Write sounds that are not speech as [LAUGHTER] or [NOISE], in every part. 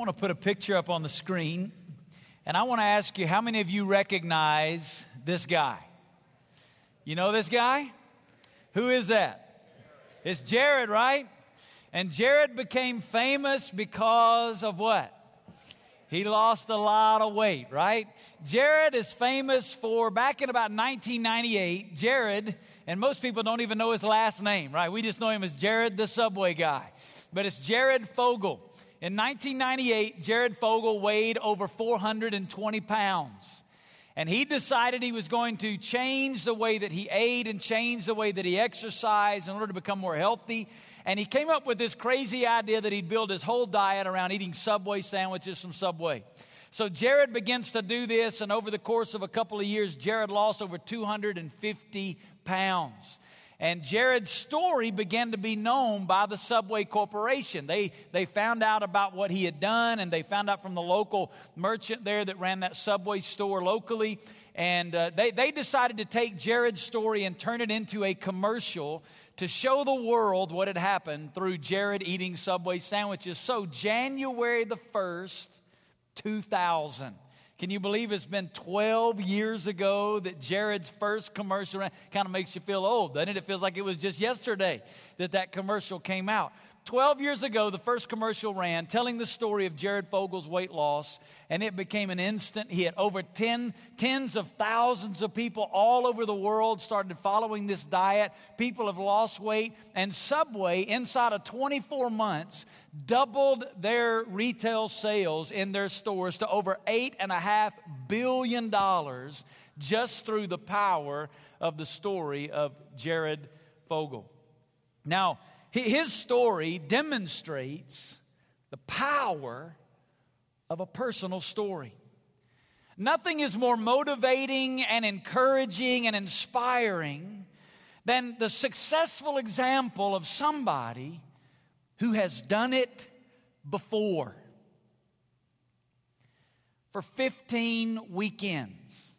want to put a picture up on the screen, and I want to ask you how many of you recognize this guy? You know this guy? Who is that? It's Jared, right? And Jared became famous because of what? He lost a lot of weight, right? Jared is famous for back in about 1998. Jared, and most people don't even know his last name, right? We just know him as Jared the Subway guy. But it's Jared Fogle. In 1998, Jared Fogle weighed over 420 pounds. And he decided he was going to change the way that he ate and change the way that he exercised in order to become more healthy. And he came up with this crazy idea that he'd build his whole diet around eating Subway sandwiches from Subway. So Jared begins to do this, and over the course of a couple of years, Jared lost over 250 pounds. And Jared's story began to be known by the Subway Corporation. They, they found out about what he had done, and they found out from the local merchant there that ran that Subway store locally. And uh, they, they decided to take Jared's story and turn it into a commercial to show the world what had happened through Jared eating Subway sandwiches. So, January the 1st, 2000. Can you believe it's been 12 years ago that Jared's first commercial kind of makes you feel old, doesn't it? It feels like it was just yesterday that that commercial came out. 12 years ago, the first commercial ran telling the story of Jared Fogle's weight loss, and it became an instant hit. Over 10, tens of thousands of people all over the world started following this diet. People have lost weight, and Subway, inside of 24 months, doubled their retail sales in their stores to over $8.5 billion just through the power of the story of Jared Fogle. Now, his story demonstrates the power of a personal story. Nothing is more motivating and encouraging and inspiring than the successful example of somebody who has done it before. For 15 weekends,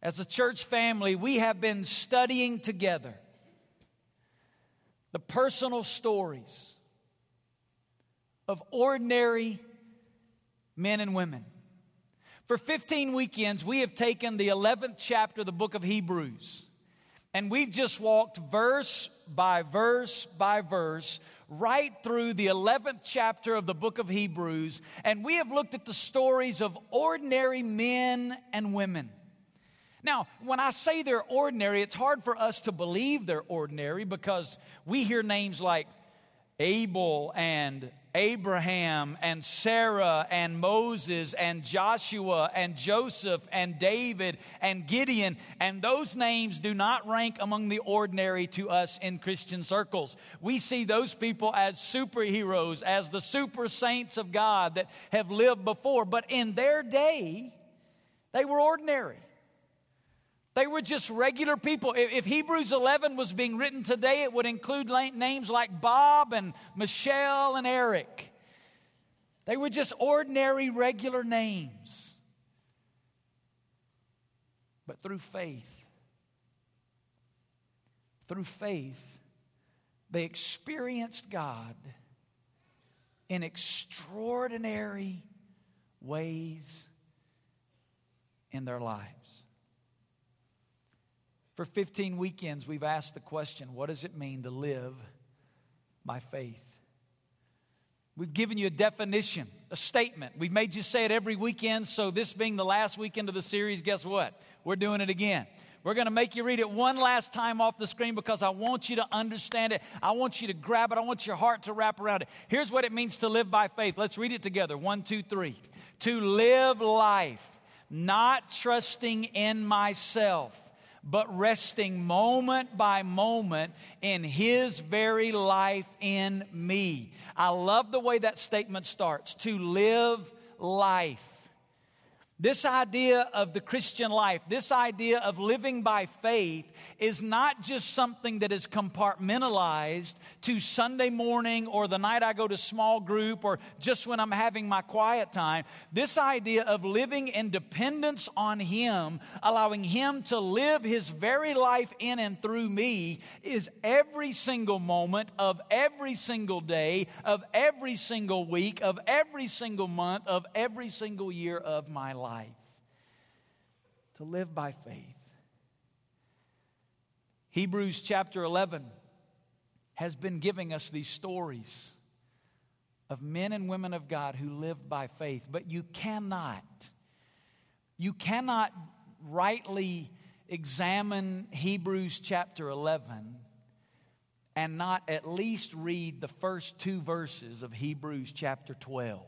as a church family, we have been studying together the personal stories of ordinary men and women. For 15 weekends, we have taken the 11th chapter of the book of Hebrews, and we've just walked verse by verse by verse right through the 11th chapter of the book of Hebrews, and we have looked at the stories of ordinary men and women now, when I say they're ordinary, it's hard for us to believe they're ordinary because we hear names like Abel and Abraham and Sarah and Moses and Joshua and Joseph and David and Gideon, and those names do not rank among the ordinary to us in Christian circles. We see those people as superheroes, as the super saints of God that have lived before, but in their day, they were ordinary. They were just regular people. If Hebrews 11 was being written today, it would include names like Bob and Michelle and Eric. They were just ordinary, regular names. But through faith, through faith, they experienced God in extraordinary ways in their lives. For 15 weekends, we've asked the question what does it mean to live by faith? We've given you a definition, a statement. We've made you say it every weekend, so this being the last weekend of the series, guess what? We're doing it again. We're going to make you read it one last time off the screen because I want you to understand it. I want you to grab it. I want your heart to wrap around it. Here's what it means to live by faith. Let's read it together. One, two, three. To live life, not trusting in myself but resting moment by moment in His very life in me. I love the way that statement starts to live life. This idea of the Christian life, this idea of living by faith, is not just something that is compartmentalized to Sunday morning or the night I go to small group or just when I'm having my quiet time. This idea of living in dependence on Him, allowing Him to live His very life in and through me, is every single moment of every single day, of every single week, of every single month, of every single year of my life life to live by faith. Hebrews chapter 11 has been giving us these stories of men and women of God who lived by faith, but you cannot, you cannot rightly examine Hebrews chapter 11 and not at least read the first two verses of Hebrews chapter 12.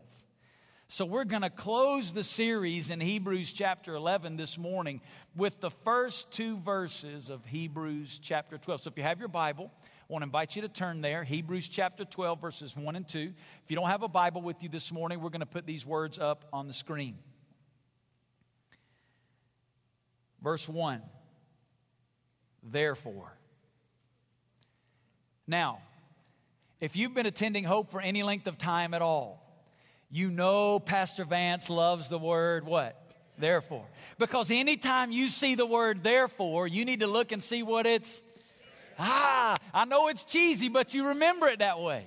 So, we're going to close the series in Hebrews chapter 11 this morning with the first two verses of Hebrews chapter 12. So, if you have your Bible, I want to invite you to turn there. Hebrews chapter 12, verses 1 and 2. If you don't have a Bible with you this morning, we're going to put these words up on the screen. Verse 1 Therefore. Now, if you've been attending Hope for any length of time at all, you know Pastor Vance loves the word what? Therefore. Because anytime you see the word therefore, you need to look and see what it's. Ah, I know it's cheesy, but you remember it that way.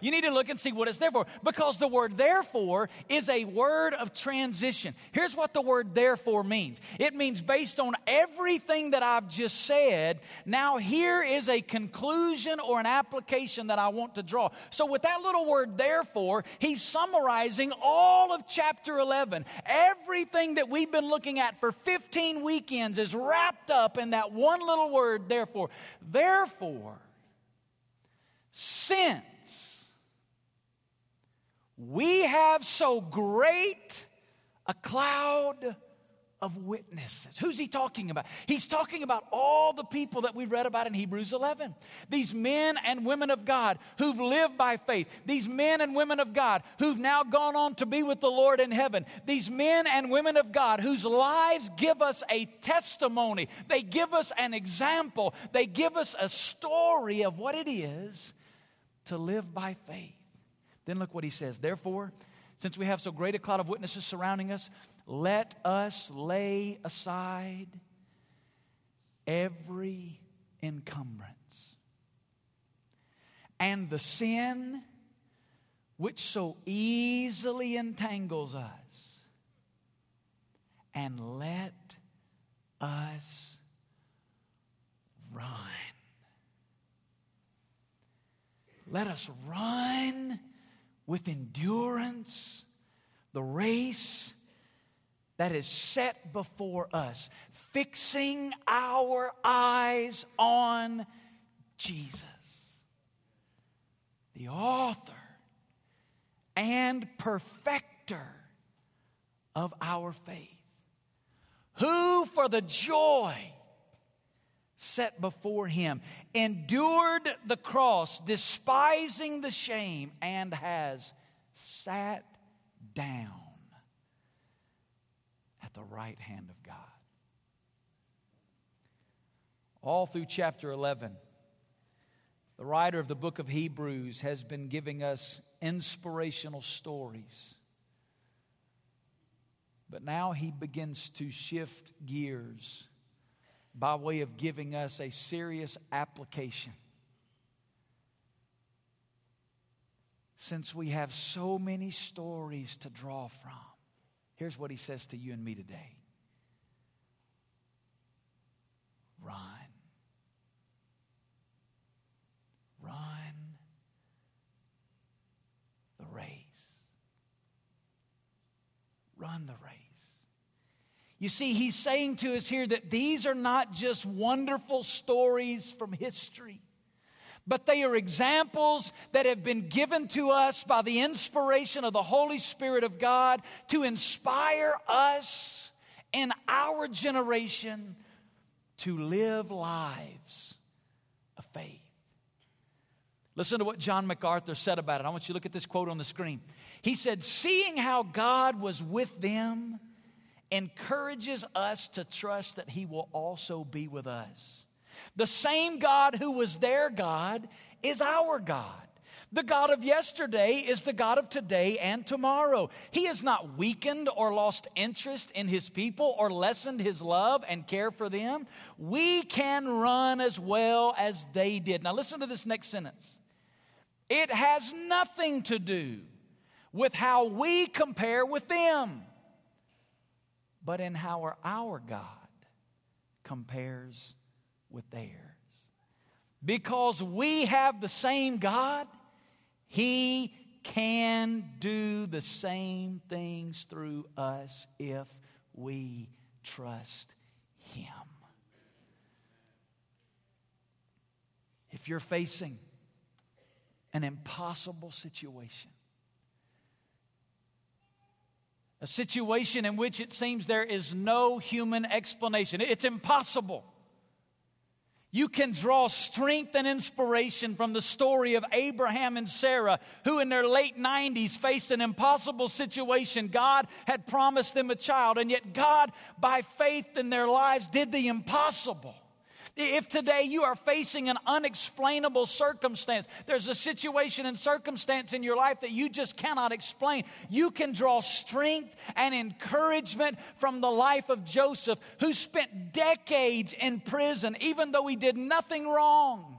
You need to look and see what it's there for. Because the word therefore is a word of transition. Here's what the word therefore means it means based on everything that I've just said, now here is a conclusion or an application that I want to draw. So, with that little word therefore, he's summarizing all of chapter 11. Everything that we've been looking at for 15 weekends is wrapped up in that one little word, therefore. Therefore, since we have so great a cloud of witnesses. Who's he talking about? He's talking about all the people that we've read about in Hebrews 11. These men and women of God who've lived by faith. These men and women of God who've now gone on to be with the Lord in heaven. These men and women of God whose lives give us a testimony. They give us an example. They give us a story of what it is to live by faith. Then look what he says. Therefore, since we have so great a cloud of witnesses surrounding us, let us lay aside every encumbrance and the sin which so easily entangles us, and let us run. Let us run with endurance the race that is set before us, fixing our eyes on Jesus, the author and perfecter of our faith, who for the joy set before him, endured the cross, despising the shame, and has sat down at the right hand of God. All through chapter 11, the writer of the book of Hebrews has been giving us inspirational stories. But now he begins to shift gears by way of giving us a serious application. Since we have so many stories to draw from, here's what he says to you and me today run. Run the race. Run the race. You see, he's saying to us here that these are not just wonderful stories from history, but they are examples that have been given to us by the inspiration of the Holy Spirit of God to inspire us in our generation to live lives of faith. Listen to what John MacArthur said about it. I want you to look at this quote on the screen. He said, Seeing how God was with them encourages us to trust that He will also be with us. The same God who was their God is our God. The God of yesterday is the God of today and tomorrow. He has not weakened or lost interest in his people or lessened his love and care for them. We can run as well as they did. Now, listen to this next sentence. It has nothing to do with how we compare with them, but in how our God compares with theirs. Because we have the same God, He can do the same things through us if we trust Him. If you're facing an impossible situation, a situation in which it seems there is no human explanation, it's impossible. You can draw strength and inspiration from the story of Abraham and Sarah, who in their late 90s faced an impossible situation. God had promised them a child, and yet God, by faith in their lives, did the impossible. If today you are facing an unexplainable circumstance, there's a situation and circumstance in your life that you just cannot explain, you can draw strength and encouragement from the life of Joseph, who spent decades in prison, even though he did nothing wrong.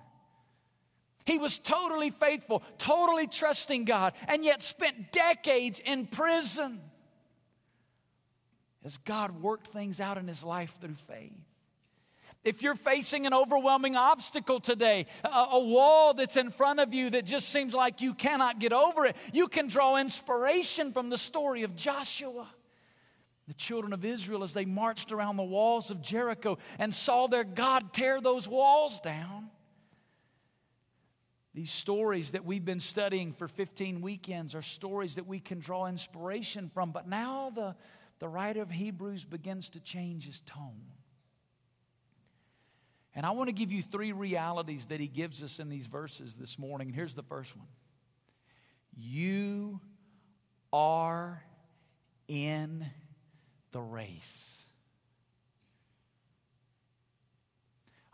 He was totally faithful, totally trusting God, and yet spent decades in prison as God worked things out in his life through faith. If you're facing an overwhelming obstacle today, a, a, wall that's in front of you that just seems like you cannot get over it, you can draw inspiration from the story of Joshua. The children of Israel, as they marched around the walls of Jericho and saw their God tear those walls down. These stories that we've been studying for 15 weekends are stories that we can draw inspiration from. But now the, the writer of Hebrews begins to change his tone. And I want to give you three realities that he gives us in these verses this morning. Here's the first one You are in the race.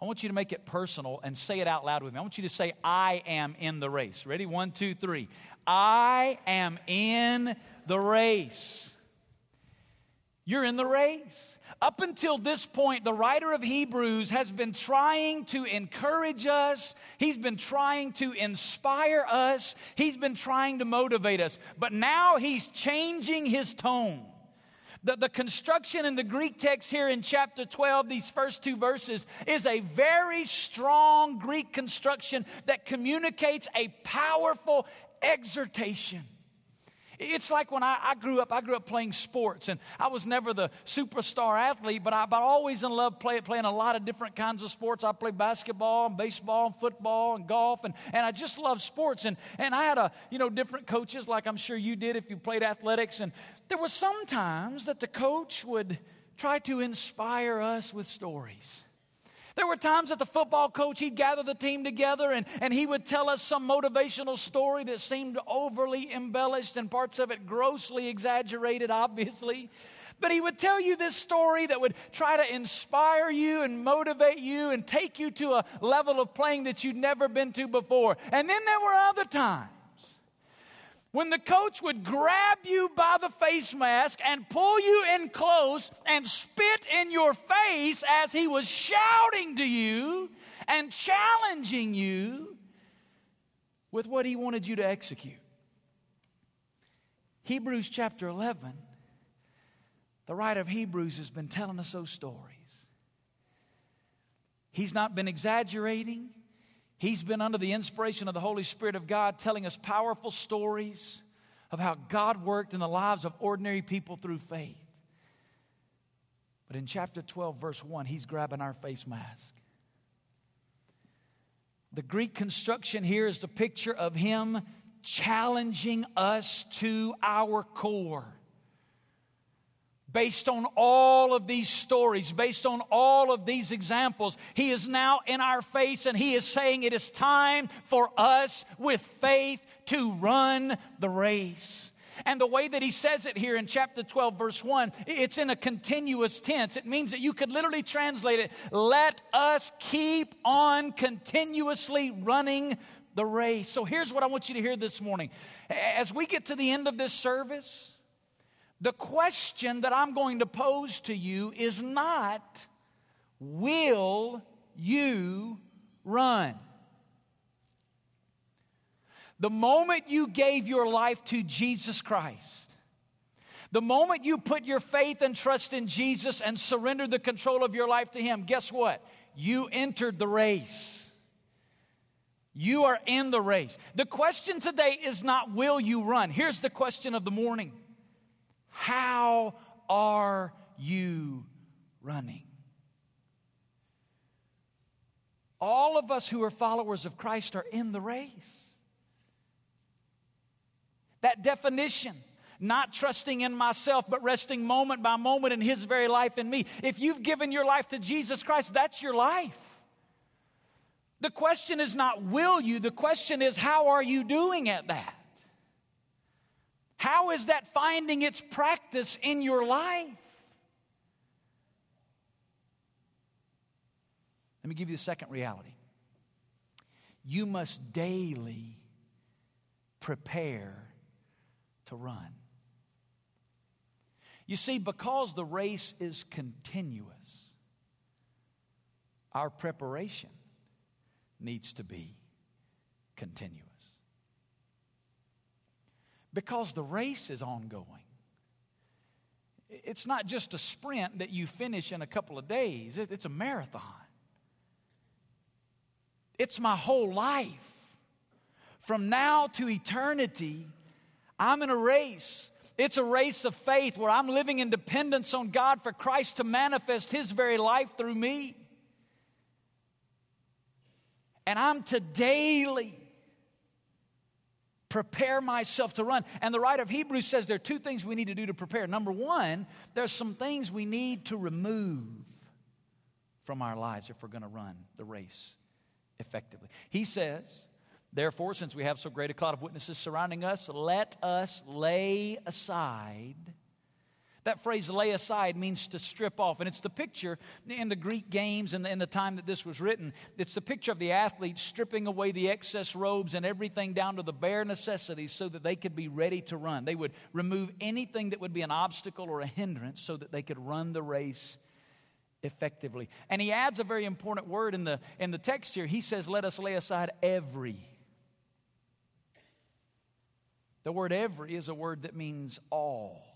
I want you to make it personal and say it out loud with me. I want you to say, I am in the race. Ready? One, two, three. I am in the race. You're in the race. Up until this point, the writer of Hebrews has been trying to encourage us. He's been trying to inspire us. He's been trying to motivate us. But now he's changing his tone. The, the construction in the Greek text here in chapter 12, these first two verses, is a very strong Greek construction that communicates a powerful exhortation. It's like when I, I, grew up, I grew up playing sports, and I was never the superstar athlete, but I but always in love play, playing a lot of different kinds of sports. I played basketball and baseball and football and golf, and, and I just love sports. And, and I had a, you know, different coaches, like I'm sure you did if you played athletics. And there were some times that the coach would try to inspire us with stories. There were times that the football coach, he'd gather the team together and, and he would tell us some motivational story that seemed overly embellished and parts of it grossly exaggerated, obviously. But he would tell you this story that would try to inspire you and motivate you and take you to a level of playing that you'd never been to before. And then there were other times when the coach would grab you by the face mask and pull you in close and spit in your face as he was shouting to you and challenging you with what he wanted you to execute. Hebrews chapter 11, the writer of Hebrews has been telling us those stories. He's not been exaggerating. He's been under the inspiration of the Holy Spirit of God telling us powerful stories of how God worked in the lives of ordinary people through faith. But in chapter 12, verse 1, he's grabbing our face mask. The Greek construction here is the picture of him challenging us to our core based on all of these stories, based on all of these examples, He is now in our face and He is saying it is time for us with faith to run the race. And the way that he says it here in chapter 12, verse 1, it's in a continuous tense. It means that you could literally translate it let us keep on continuously running the race. So here's what I want you to hear this morning. As we get to the end of this service, the question that I'm going to pose to you is not, will you run? The moment you gave your life to Jesus Christ, the moment you put your faith and trust in Jesus and surrendered the control of your life to Him, guess what? You entered the race. You are in the race. The question today is not, will you run? Here's the question of the morning How are you running? All of us who are followers of Christ are in the race. That definition, not trusting in myself, but resting moment by moment in His very life in me. If you've given your life to Jesus Christ, that's your life. The question is not will you, the question is how are you doing at that? How is that finding its practice in your life? Let me give you the second reality. You must daily prepare to run. You see, because the race is continuous, our preparation needs to be continuous. Because the race is ongoing. It's not just a sprint that you finish in a couple of days, it's a marathon. It's my whole life. From now to eternity, I'm in a race. It's a race of faith where I'm living in dependence on God for Christ to manifest His very life through me. And I'm to daily prepare myself to run. And the writer of Hebrews says there are two things we need to do to prepare. Number one, there's some things we need to remove from our lives if we're going to run the race effectively. He says, Therefore, since we have so great a cloud of witnesses surrounding us, let us lay aside. That phrase, lay aside, means to strip off. And it's the picture in the Greek games and in the time that this was written. It's the picture of the athletes stripping away the excess robes and everything down to the bare necessities so that they could be ready to run. They would remove anything that would be an obstacle or a hindrance so that they could run the race effectively. And he adds a very important word in the, in the text here. He says, Let us lay aside every the word every is a word that means all.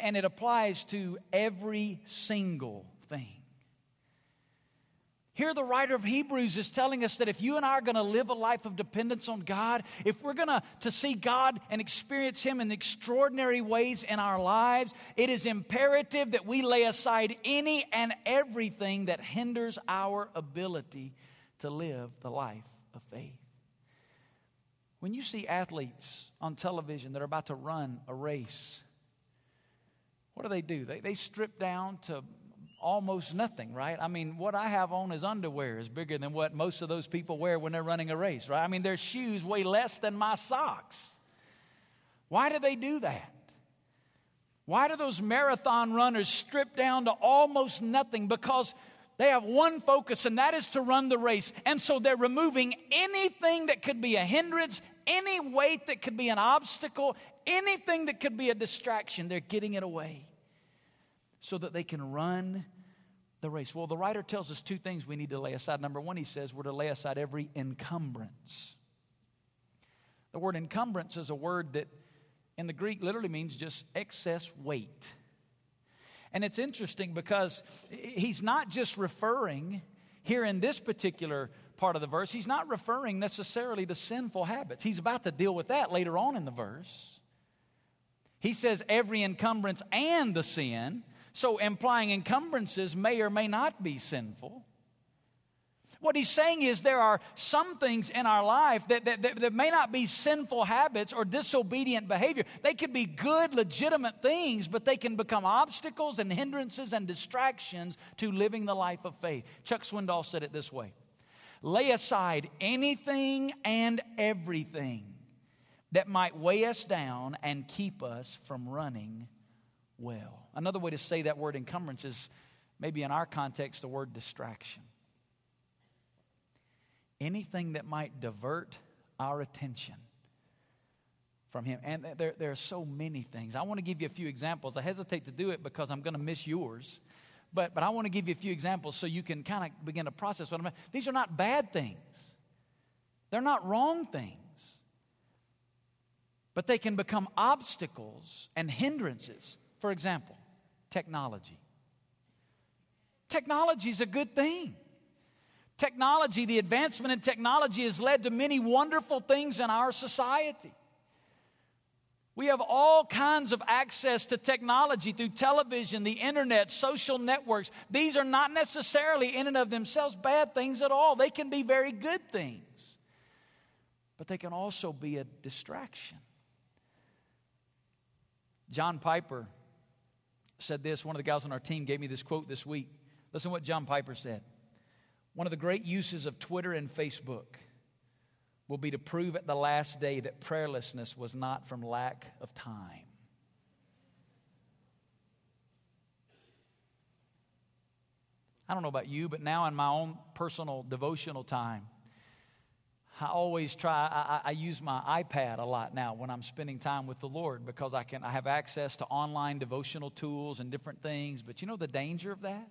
And it applies to every single thing. Here, the writer of Hebrews is telling us that if you and I are going to live a life of dependence on God, if we're going to, to see God and experience Him in extraordinary ways in our lives, it is imperative that we lay aside any and everything that hinders our ability to live the life of faith. When you see athletes on television that are about to run a race, what do they do? They, they strip down to almost nothing, right? I mean, what I have on as underwear is bigger than what most of those people wear when they're running a race, right? I mean, their shoes weigh less than my socks. Why do they do that? Why do those marathon runners strip down to almost nothing? Because they have one focus, and that is to run the race. And so they're removing anything that could be a hindrance, any weight that could be an obstacle, anything that could be a distraction. They're getting it away so that they can run the race. Well, the writer tells us two things we need to lay aside. Number one, he says we're to lay aside every encumbrance. The word encumbrance is a word that in the Greek literally means just excess weight. And it's interesting because he's not just referring here in this particular part of the verse, he's not referring necessarily to sinful habits. He's about to deal with that later on in the verse. He says every encumbrance and the sin, so implying encumbrances may or may not be sinful. What he's saying is there are some things in our life that, that, that, that, may not be sinful habits or disobedient behavior. They could be good, legitimate things, but they can become obstacles and hindrances and distractions to living the life of faith. Chuck Swindoll said it this way Lay aside anything and everything that might weigh us down and keep us from running well. Another way to say that word encumbrance is maybe in our context the word distraction. Anything that might divert our attention from Him. And there, there are so many things. I want to give you a few examples. I hesitate to do it because I'm going to miss yours. But, but I want to give you a few examples so you can kind of begin to process what I'm. These are not bad things. They're not wrong things. But they can become obstacles and hindrances. For example, technology. Technology is a good thing. Technology, the advancement in technology has led to many wonderful things in our society. We have all kinds of access to technology through television, the internet, social networks. These are not necessarily, in and of themselves, bad things at all. They can be very good things, but they can also be a distraction. John Piper said this. One of the guys on our team gave me this quote this week. Listen to what John Piper said. One of the great uses of Twitter and Facebook will be to prove at the last day that prayerlessness was not from lack of time. I don't know about you, but now in my own personal devotional time, I always try, I, I, use my iPad a lot now when I'm spending time with the Lord because I can I have access to online devotional tools and different things. But you know the danger of that?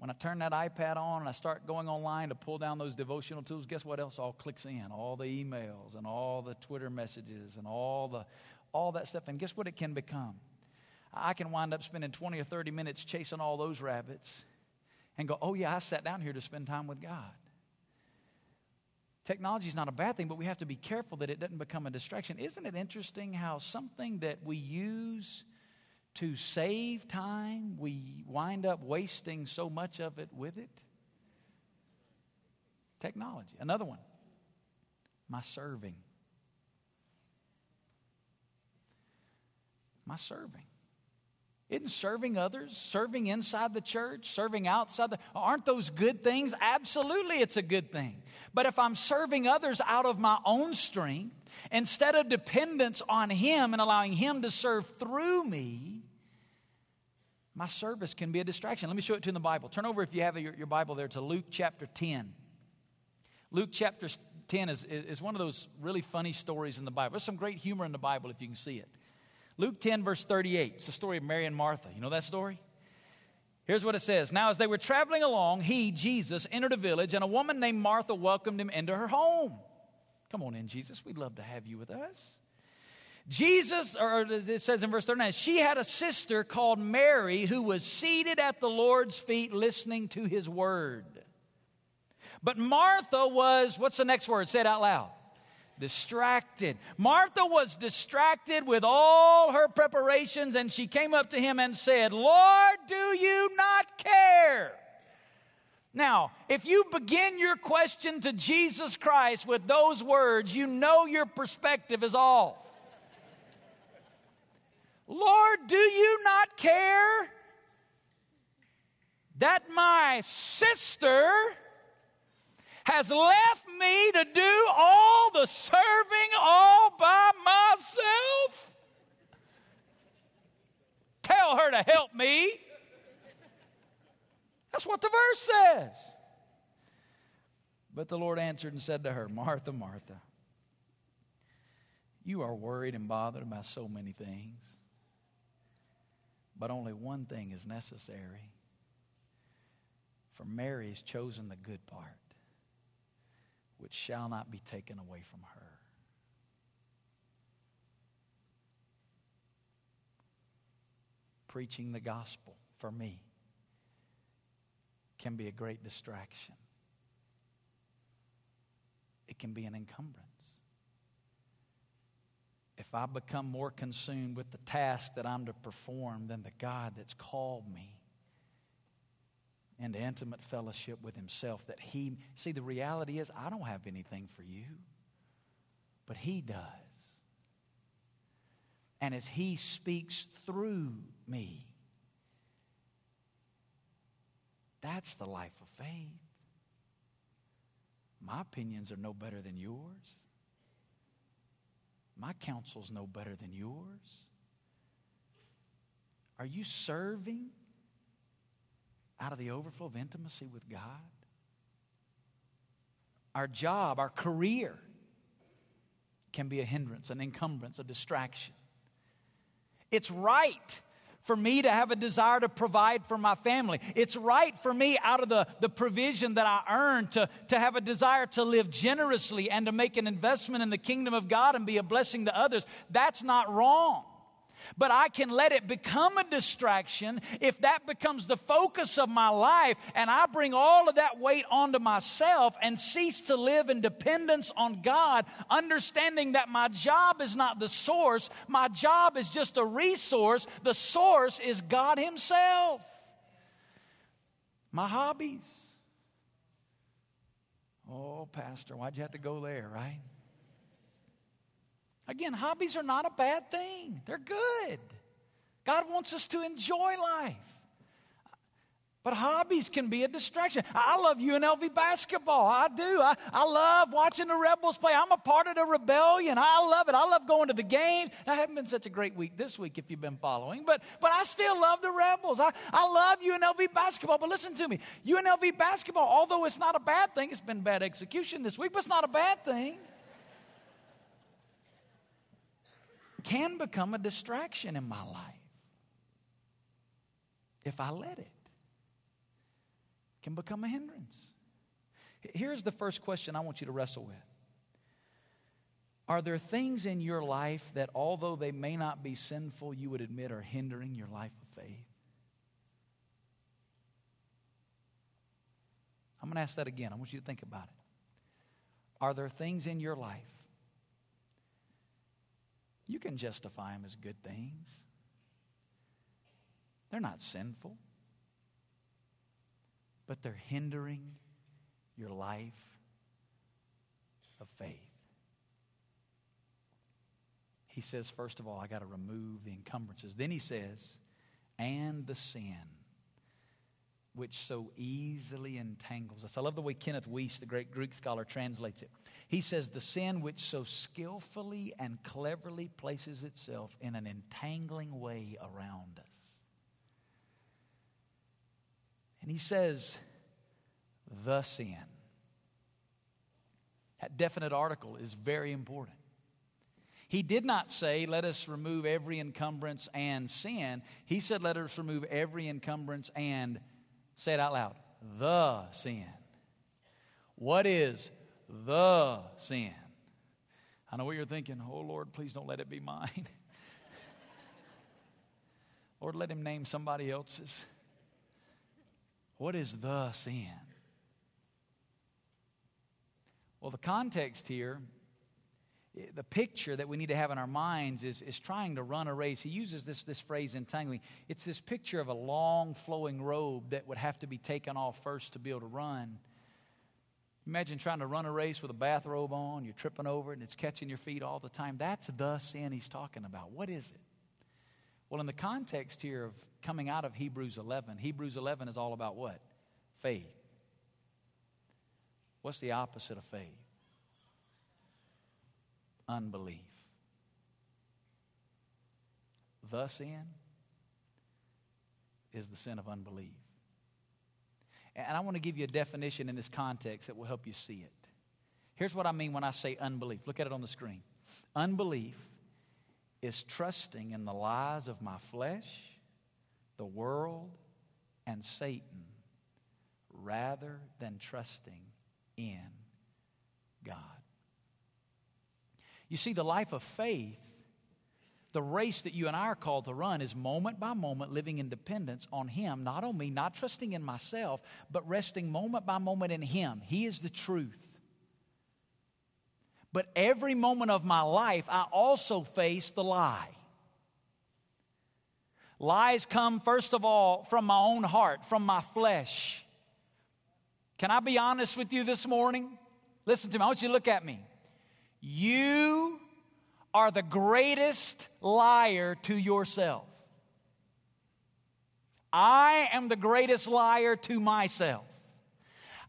When I turn that iPad on and I start going online to pull down those devotional tools, guess what else all clicks in? All the emails and all the Twitter messages and all the all that stuff. And guess what it can become? I can wind up spending 20 or 30 minutes chasing all those rabbits and go, oh, yeah, I sat down here to spend time with God. Technology is not a bad thing, but we have to be careful that it doesn't become a distraction. Isn't it interesting how something that we use to save time, we wind up wasting so much of it with it. Technology. Another one, my serving. My serving. Isn't serving others, serving inside the church, serving outside the, aren't those good things? Absolutely, it's a good thing. But if I'm serving others out of my own strength, instead of dependence on Him and allowing Him to serve through me, my service can be a distraction. Let me show it to you in the Bible. Turn over, if you have your, your Bible there, to Luke chapter 10. Luke chapter 10 is, is one of those really funny stories in the Bible. There's some great humor in the Bible if you can see it. Luke 10, verse 38. It's the story of Mary and Martha. You know that story? Here's what it says Now, as they were traveling along, he, Jesus, entered a village, and a woman named Martha welcomed him into her home. Come on in, Jesus. We'd love to have you with us. Jesus, or it says in verse 39, she had a sister called Mary who was seated at the Lord's feet listening to his word. But Martha was, what's the next word? Say it out loud distracted. Martha was distracted with all her preparations, and she came up to him and said, Lord, do you not care? Now, if you begin your question to Jesus Christ with those words, you know your perspective is off. Lord, do you not care that my sister has left me to do all the serving all by myself? Tell her to help me. That's what the verse says. But the Lord answered and said to her, Martha, Martha, you are worried and bothered about so many things, but only one thing is necessary. For Mary has chosen the good part which shall not be taken away from her. Preaching the gospel for me can be a great distraction. It can be an encumbrance. If I become more consumed with the task that I'm to perform than the God that's called me, into intimate fellowship with Himself. That He, see, the reality is, I don't have anything for you, but He does. And as He speaks through me, that's the life of faith. My opinions are no better than yours. My counsel's no better than yours. Are you serving out of the overflow of intimacy with God? Our job, our career can be a hindrance, an encumbrance, a distraction. It's right for me to have a desire to provide for my family. It's right for me, out of the, the provision that I earn, to, to have a desire to live generously and to make an investment in the kingdom of God and be a blessing to others. That's not wrong but I can let it become a distraction if that becomes the focus of my life and I bring all of that weight onto myself and cease to live in dependence on God, understanding that my job is not the source, my job is just a resource. The source is God Himself. My hobbies. Oh, Pastor, why'd you have to go there, right? Again, hobbies are not a bad thing, they're good. God wants us to enjoy life. But hobbies can be a distraction. I love UNLV basketball. I do. I, I love watching the Rebels play. I'm a part of the rebellion. I love it. I love going to the games. I haven't been such a great week this week if you've been following, but, but I still love the Rebels. I, I love UNLV basketball. But listen to me UNLV basketball, although it's not a bad thing, it's been bad execution this week, but it's not a bad thing. Can become a distraction in my life if I let it. Can become a hindrance. Here's the first question I want you to wrestle with. Are there things in your life that, although they may not be sinful, you would admit are hindering your life of faith? I'm going to ask that again. I want you to think about it. Are there things in your life you can justify them as good things. They're not sinful, but they're hindering your life of faith. He says, first of all, I got to remove the encumbrances. Then he says, and the sin which so easily entangles us. I love the way Kenneth Wuest, the great Greek scholar, translates it. He says, The sin which so skillfully and cleverly places itself in an entangling way around us. And he says, The sin. That definite article is very important. He did not say, Let us remove every encumbrance and sin. He said, Let us remove every encumbrance and Say it out loud. The sin. What is the sin? I know what you're thinking. Oh, Lord, please don't let it be mine. [LAUGHS] Lord, let him name somebody else's. What is the sin? Well, the context here eh, the picture that we need to have in our minds is, is trying to run a race. He uses this, this phrase entangling. It's this picture of a long flowing robe that would have to be taken off first to be able to run. Imagine trying to run a race with a bathrobe on, you're tripping over it, and it's catching your feet all the time. That's the sin he's talking about. What is it? Well, in the context here of coming out of Hebrews 11, Hebrews 11 is all about what? Faith. What's the opposite of faith? unbelief. The sin is the sin of unbelief. And I want to give you a definition in this context that will help you see it. Here's what I mean when I say unbelief. Look at it on the screen. Unbelief is trusting in the lies of my flesh, the world, and Satan rather than trusting in God. You see, the life of faith, the race that you and I are called to run, is moment by moment living in dependence on Him, not on me, not trusting in myself, but resting moment by moment in Him. He is the truth. But every moment of my life, I also face the lie. Lies come, first of all, from my own heart, from my flesh. Can I be honest with you this morning? Listen to me. I want you to look at me. You are the greatest liar to yourself. I am the greatest liar to myself.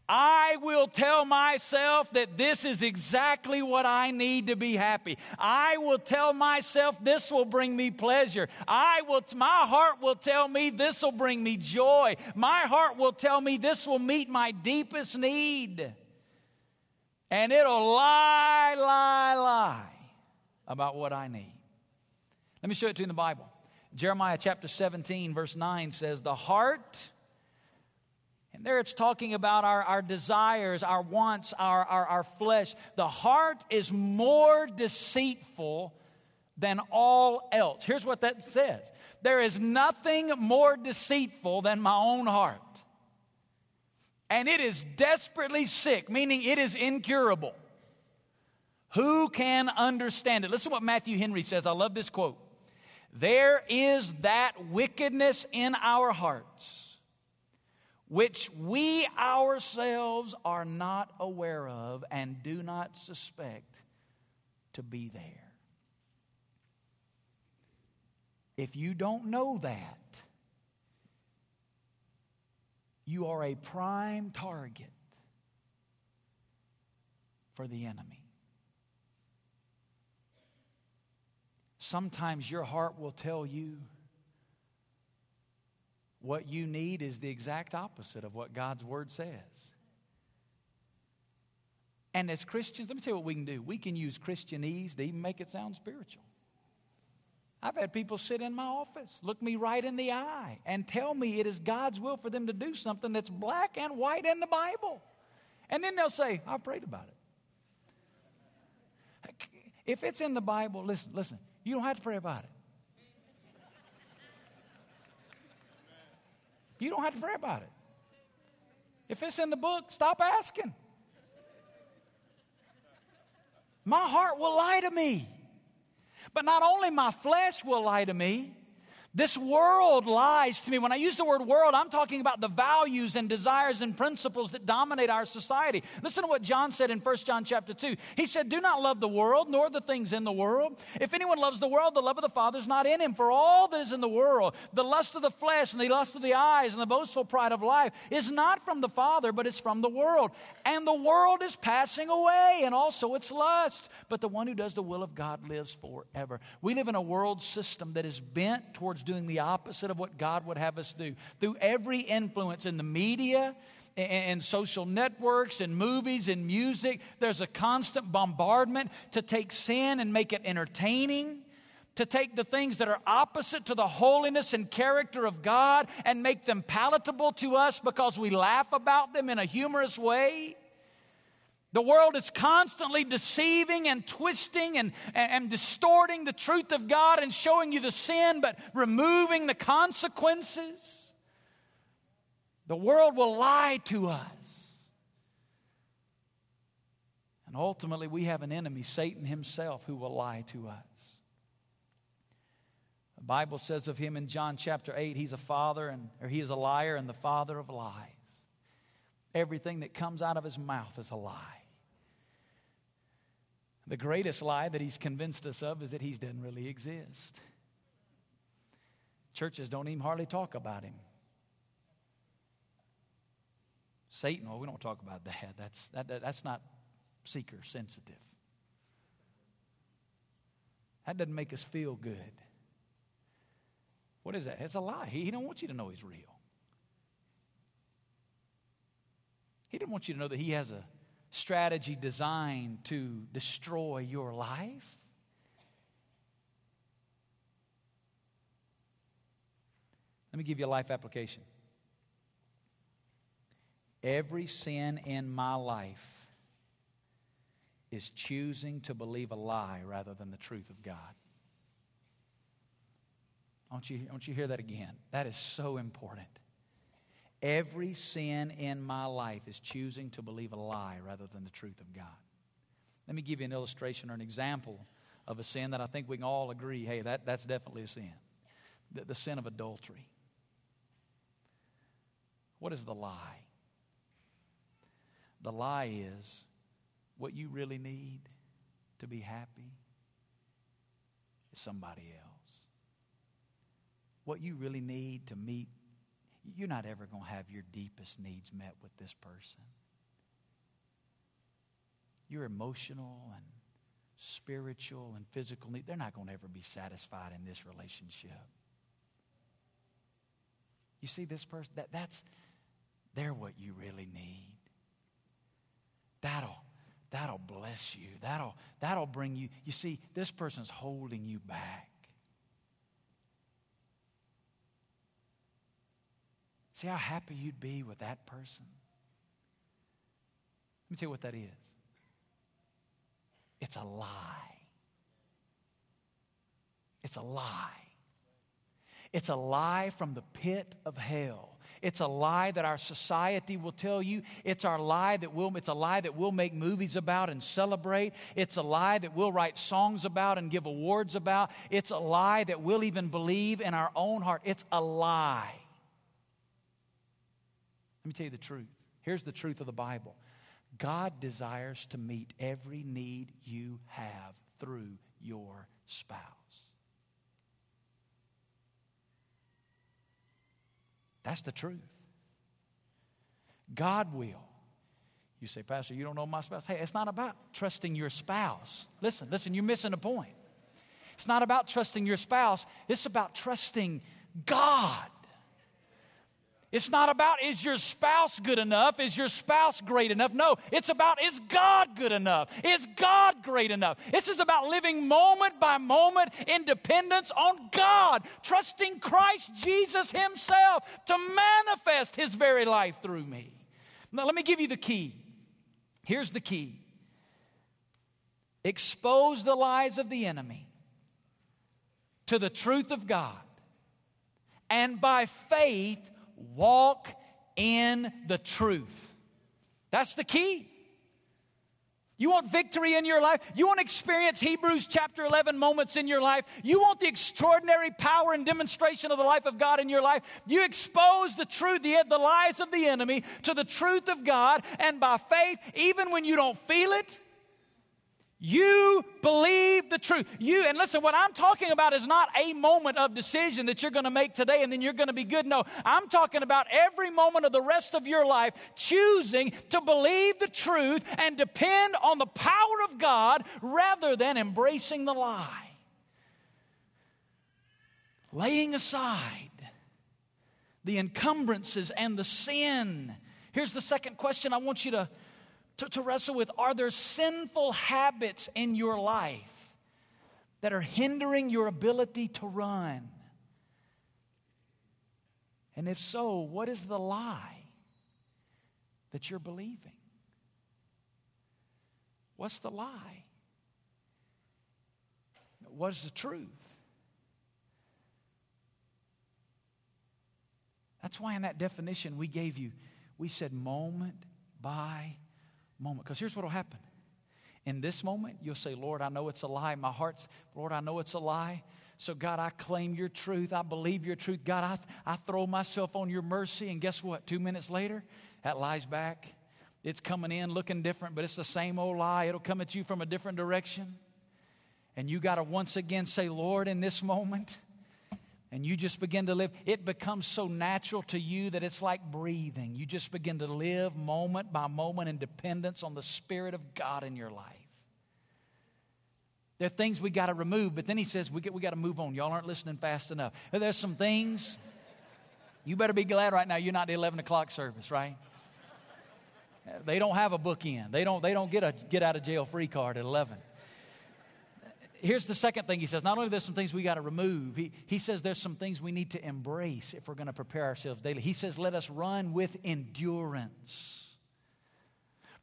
I will tell myself that this is exactly what I need to be happy. I will tell myself this will bring me pleasure. I will, my heart will tell me this will bring me joy. My heart will tell me this will meet my deepest need. And it'll lie, lie, lie about what I need. Let me show it to you in the Bible. Jeremiah chapter 17, verse 9 says, The heart, and there it's talking about our, our desires, our wants, our, our, our flesh. The heart is more deceitful than all else. Here's what that says There is nothing more deceitful than my own heart. And it is desperately sick, meaning it is incurable. Who can understand it? Listen to what Matthew Henry says. I love this quote. There is that wickedness in our hearts which we ourselves are not aware of and do not suspect to be there. If you don't know that, you are a prime target for the enemy. Sometimes your heart will tell you what you need is the exact opposite of what God's Word says. And as Christians, let me tell you what we can do. We can use Christianese to even make it sound spiritual. I've had people sit in my office, look me right in the eye, and tell me it is God's will for them to do something that's black and white in the Bible. And then they'll say, I prayed about it. If it's in the Bible, listen, listen, you don't have to pray about it. You don't have to pray about it. If it's in the book, stop asking. My heart will lie to me. But not only my flesh will lie to me, this world lies to me. When I use the word world, I'm talking about the values and desires and principles that dominate our society. Listen to what John said in 1 John chapter 2. He said, Do not love the world, nor the things in the world. If anyone loves the world, the love of the Father is not in him. For all that is in the world, the lust of the flesh and the lust of the eyes and the boastful pride of life, is not from the Father, but is from the world. And the world is passing away, and also its lust. But the one who does the will of God lives forever. We live in a world system that is bent towards doing the opposite of what God would have us do. Through every influence in the media, and social networks and movies and music, there's a constant bombardment to take sin and make it entertaining, to take the things that are opposite to the holiness and character of God and make them palatable to us because we laugh about them in a humorous way. The world is constantly deceiving and twisting and, and, distorting the truth of God and showing you the sin, but removing the consequences. The world will lie to us. And ultimately, we have an enemy, Satan himself, who will lie to us. The Bible says of him in John chapter 8, he's a father and or he is a liar and the father of lies. Everything that comes out of his mouth is a lie. The greatest lie that he's convinced us of is that he doesn't really exist. Churches don't even hardly talk about him. Satan, well, we don't talk about that. [LAUGHS] That's, that, that that's not seeker sensitive. That doesn't make us feel good. What is that? It's a lie. He, he don't want you to know he's real. He didn't want you to know that he has a strategy designed to destroy your life? Let me give you a life application. Every sin in my life is choosing to believe a lie rather than the truth of God. Want you, want you hear that again. That is so important. Every sin in my life is choosing to believe a lie rather than the truth of God. Let me give you an illustration or an example of a sin that I think we can all agree hey, that, that's definitely a sin the, the sin of adultery. What is the lie? The lie is what you really need to be happy is somebody else. What you really need to meet you're not ever going to have your deepest needs met with this person. your emotional and spiritual and physical needs, they're not going to ever be satisfied in this relationship. You see this person? That, that's, they're what you really need. That'll, that'll bless you. That'll, that'll bring you. You see, this person's holding you back. See how happy you'd be with that person? Let me tell you what that is it's a lie. It's a lie. It's a lie from the pit of hell. It's a lie that our society will tell you. It's our lie that we'll, it's a lie that we'll make movies about and celebrate. It's a lie that we'll write songs about and give awards about. It's a lie that we'll even believe in our own heart. It's a lie. Let me tell you the truth. Here's the truth of the Bible God desires to meet every need you have through your spouse. That's the truth. God will. You say, Pastor, you don't know my spouse. Hey, it's not about trusting your spouse. Listen, listen, you're missing a point. It's not about trusting your spouse, it's about trusting God. It's not about is your spouse good enough? Is your spouse great enough? No, it's about is God good enough? Is God great enough? This is about living moment by moment in dependence on God, trusting Christ Jesus Himself to manifest His very life through me. Now, let me give you the key. Here's the key expose the lies of the enemy to the truth of God, and by faith, walk in the truth. That's the key. You want victory in your life? You want to experience Hebrews chapter 11 moments in your life? You want the extraordinary power and demonstration of the life of God in your life? You expose the truth, the, the lies of the enemy to the truth of God, and by faith, even when you don't feel it, you believe the truth. You, and listen, what I'm talking about is not a moment of decision that you're going to make today and then you're going to be good. No, I'm talking about every moment of the rest of your life choosing to believe the truth and depend on the power of God rather than embracing the lie. Laying aside the encumbrances and the sin. Here's the second question I want you to to, to wrestle with are there sinful habits in your life that are hindering your ability to run? And if so, what is the lie that you're believing? What's the lie? What is the truth? That's why in that definition we gave you, we said moment by moment. Because here's what will happen. In this moment, you'll say, Lord, I know it's a lie. My heart's, Lord, I know it's a lie. So, God, I claim your truth. I believe your truth. God, I, I throw myself on your mercy. And guess what? Two minutes later, that lie's back. It's coming in looking different, but it's the same old lie. It'll come at you from a different direction. And you got to once again say, Lord, in this moment, and you just begin to live, it becomes so natural to you that it's like breathing. You just begin to live moment by moment in dependence on the Spirit of God in your life. There are things we got to remove, but then he says we, got to move on. Y'all aren't listening fast enough. There's some things, you better be glad right now you're not the 11 o'clock service, right? They don't have a bookend. They don't, they don't get a get out of jail free card at 11 here's the second thing he says not only there's some things we got to remove he, he says there's some things we need to embrace if we're going to prepare ourselves daily he says let us run with endurance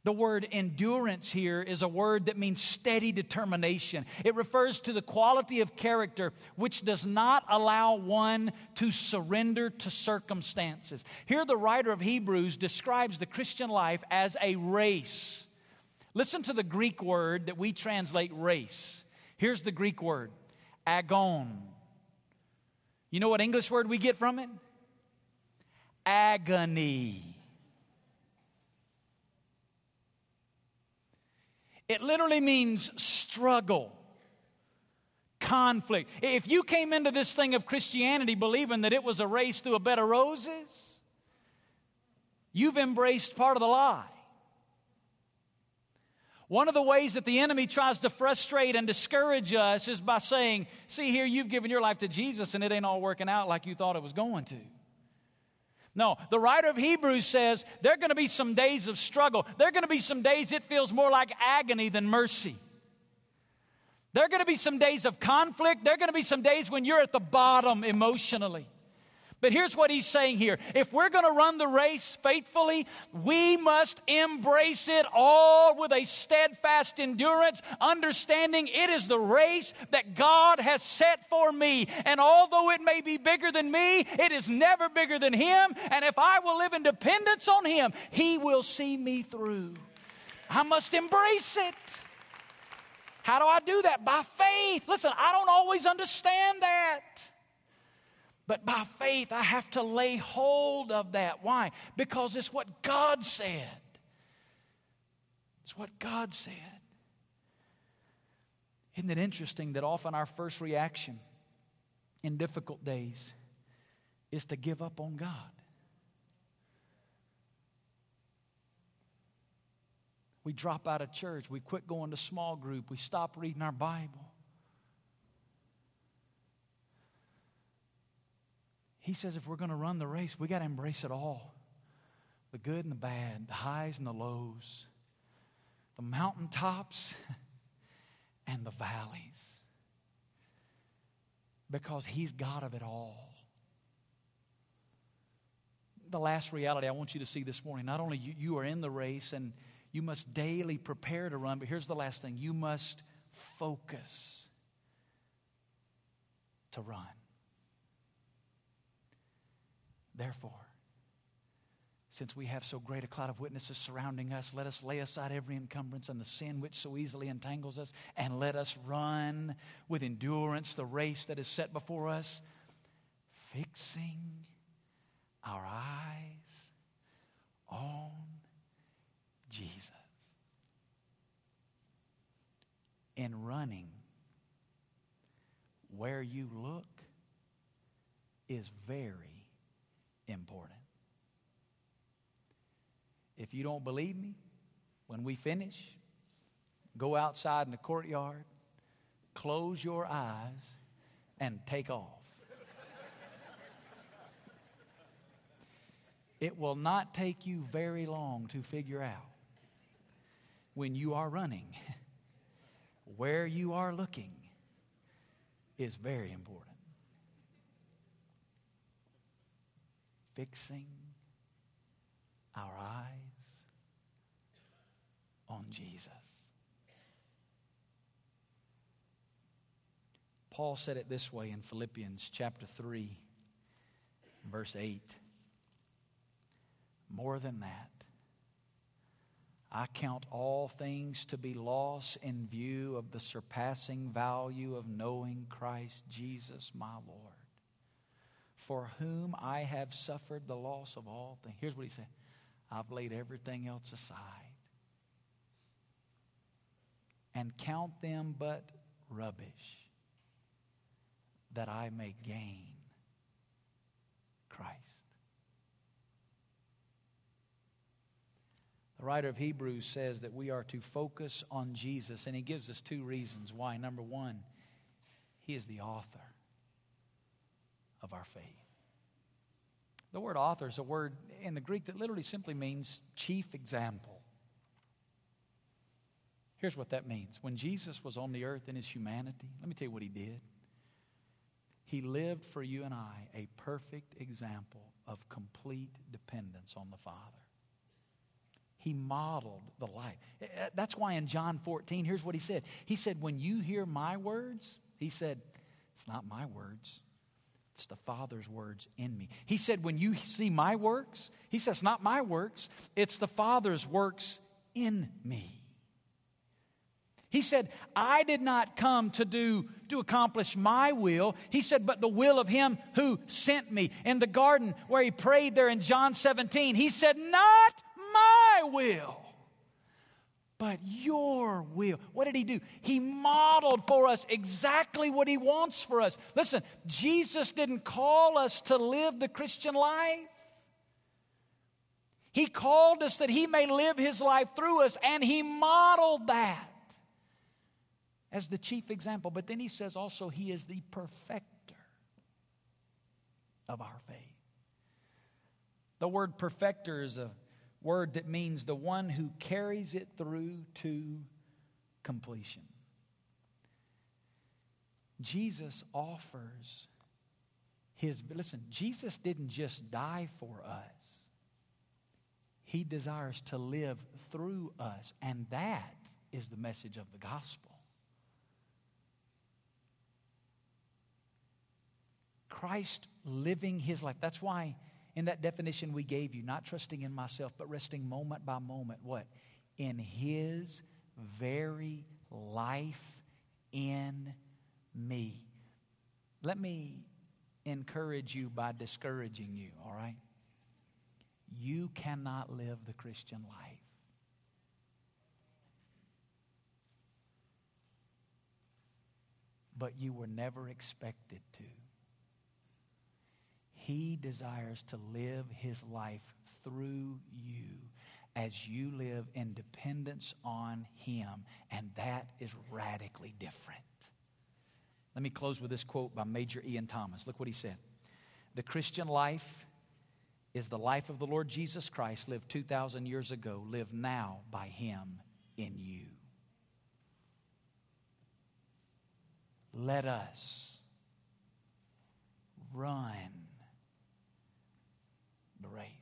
the word endurance here is a word that means steady determination. It refers to the quality of character which does not allow one to surrender to circumstances. Here, the writer of Hebrews describes the Christian life as a race. Listen to the Greek word that we translate race. Here's the Greek word agon. You know what English word we get from it? Agony. It literally means struggle, conflict. If you came into this thing of Christianity believing that it was a race through a bed of roses, you've embraced part of the lie. One of the ways that the enemy tries to frustrate and discourage us is by saying, See, here you've given your life to Jesus and it ain't all working out like you thought it was going to. No, the writer of Hebrews says there are going to be some days of struggle. There are going to be some days it feels more like agony than mercy. There are going to be some days of conflict. There are going to be some days when you're at the bottom emotionally. But here's what he's saying here. If we're going to run the race faithfully, we must embrace it all with a steadfast endurance, understanding it is the race that God has set for me. And although it may be bigger than me, it is never bigger than Him. And if I will live in dependence on Him, He will see me through. I must embrace it. How do I do that? By faith. Listen, I don't always understand that. But by faith, I have to lay hold of that. Why? Because it's what God said. It's what God said. Isn't it interesting that often our first reaction in difficult days is to give up on God? We drop out of church. We quit going to small group. We stop reading our Bible. He says if we're going to run the race, we got to embrace it all the good and the bad, the highs and the lows, the mountaintops [LAUGHS] and the valleys. Because He's God of it all. The last reality I want you to see this morning not only you, you are in the race and you must daily prepare to run, but here's the last thing you must focus to run. Therefore, since we have so great a cloud of witnesses surrounding us, let us lay aside every encumbrance and the sin which so easily entangles us, and let us run with endurance the race that is set before us, fixing our eyes on Jesus. In running, where you look is very important. If you don't believe me, when we finish, go outside in the courtyard, close your eyes, and take off. it will not take you very long to figure out when you are running, [LAUGHS] where you are looking is very important. Fixing our eyes on Jesus. Paul said it this way in Philippians chapter 3, verse 8. More than that, I count all things to be loss in view of the surpassing value of knowing Christ Jesus my Lord for whom I have suffered the loss of all things. Here's what he said I've laid everything else aside and count them but rubbish that I may gain Christ. The writer of Hebrews says that we are to focus on Jesus, and he gives us two reasons why. Number one, he is the author of our faith. The word author is a word in the Greek that literally simply means chief example. Here's what that means. When Jesus was on the earth in his humanity, let me tell you what he did. He lived for you and I a perfect example of complete dependence on the Father. He modeled the life. Eh, eh, that's why in John 14, here's what he said. He said, When you hear my words, he said, It's not my words, it's the Father's words in me. He said, When you see my works, he says, Not my works, it's the Father's works in me. He said, I did not come to do to accomplish my will. He said, but the will of him who sent me. In the garden where he prayed there in John 17, he said, Not my will, but your will. What did he do? He modeled for us exactly what he wants for us. Listen, Jesus didn't call us to live the Christian life. He called us that He may live His life through us, and He modeled that as the chief example. But then He says also He is the perfecter of our faith. The word perfecter is a word that means the one who carries it through to completion. Jesus offers his, listen, Jesus didn't just die for us. He desires to live through us, and that is the message of the gospel. Christ living his life. That's why, in that definition we gave you, not trusting in myself, but resting moment by moment, what? In his very life in me. Let me encourage you by discouraging you, all right? You cannot live the Christian life. But you were never expected to. He desires to live his life through you as you live in dependence on him, and that is radically different. Let me close with this quote by Major Ian Thomas. Look what he said The Christian life is the life of the Lord Jesus Christ lived 2,000 years ago, lived now by Him in you. Let us run Right.